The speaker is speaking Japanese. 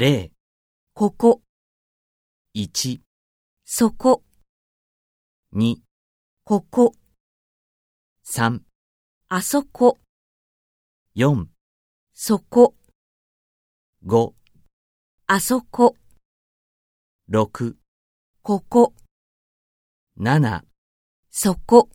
0、ここ、1、そこ、2、ここ、3、あそこ、4、そこ、5、あそこ、6、ここ、7、そこ。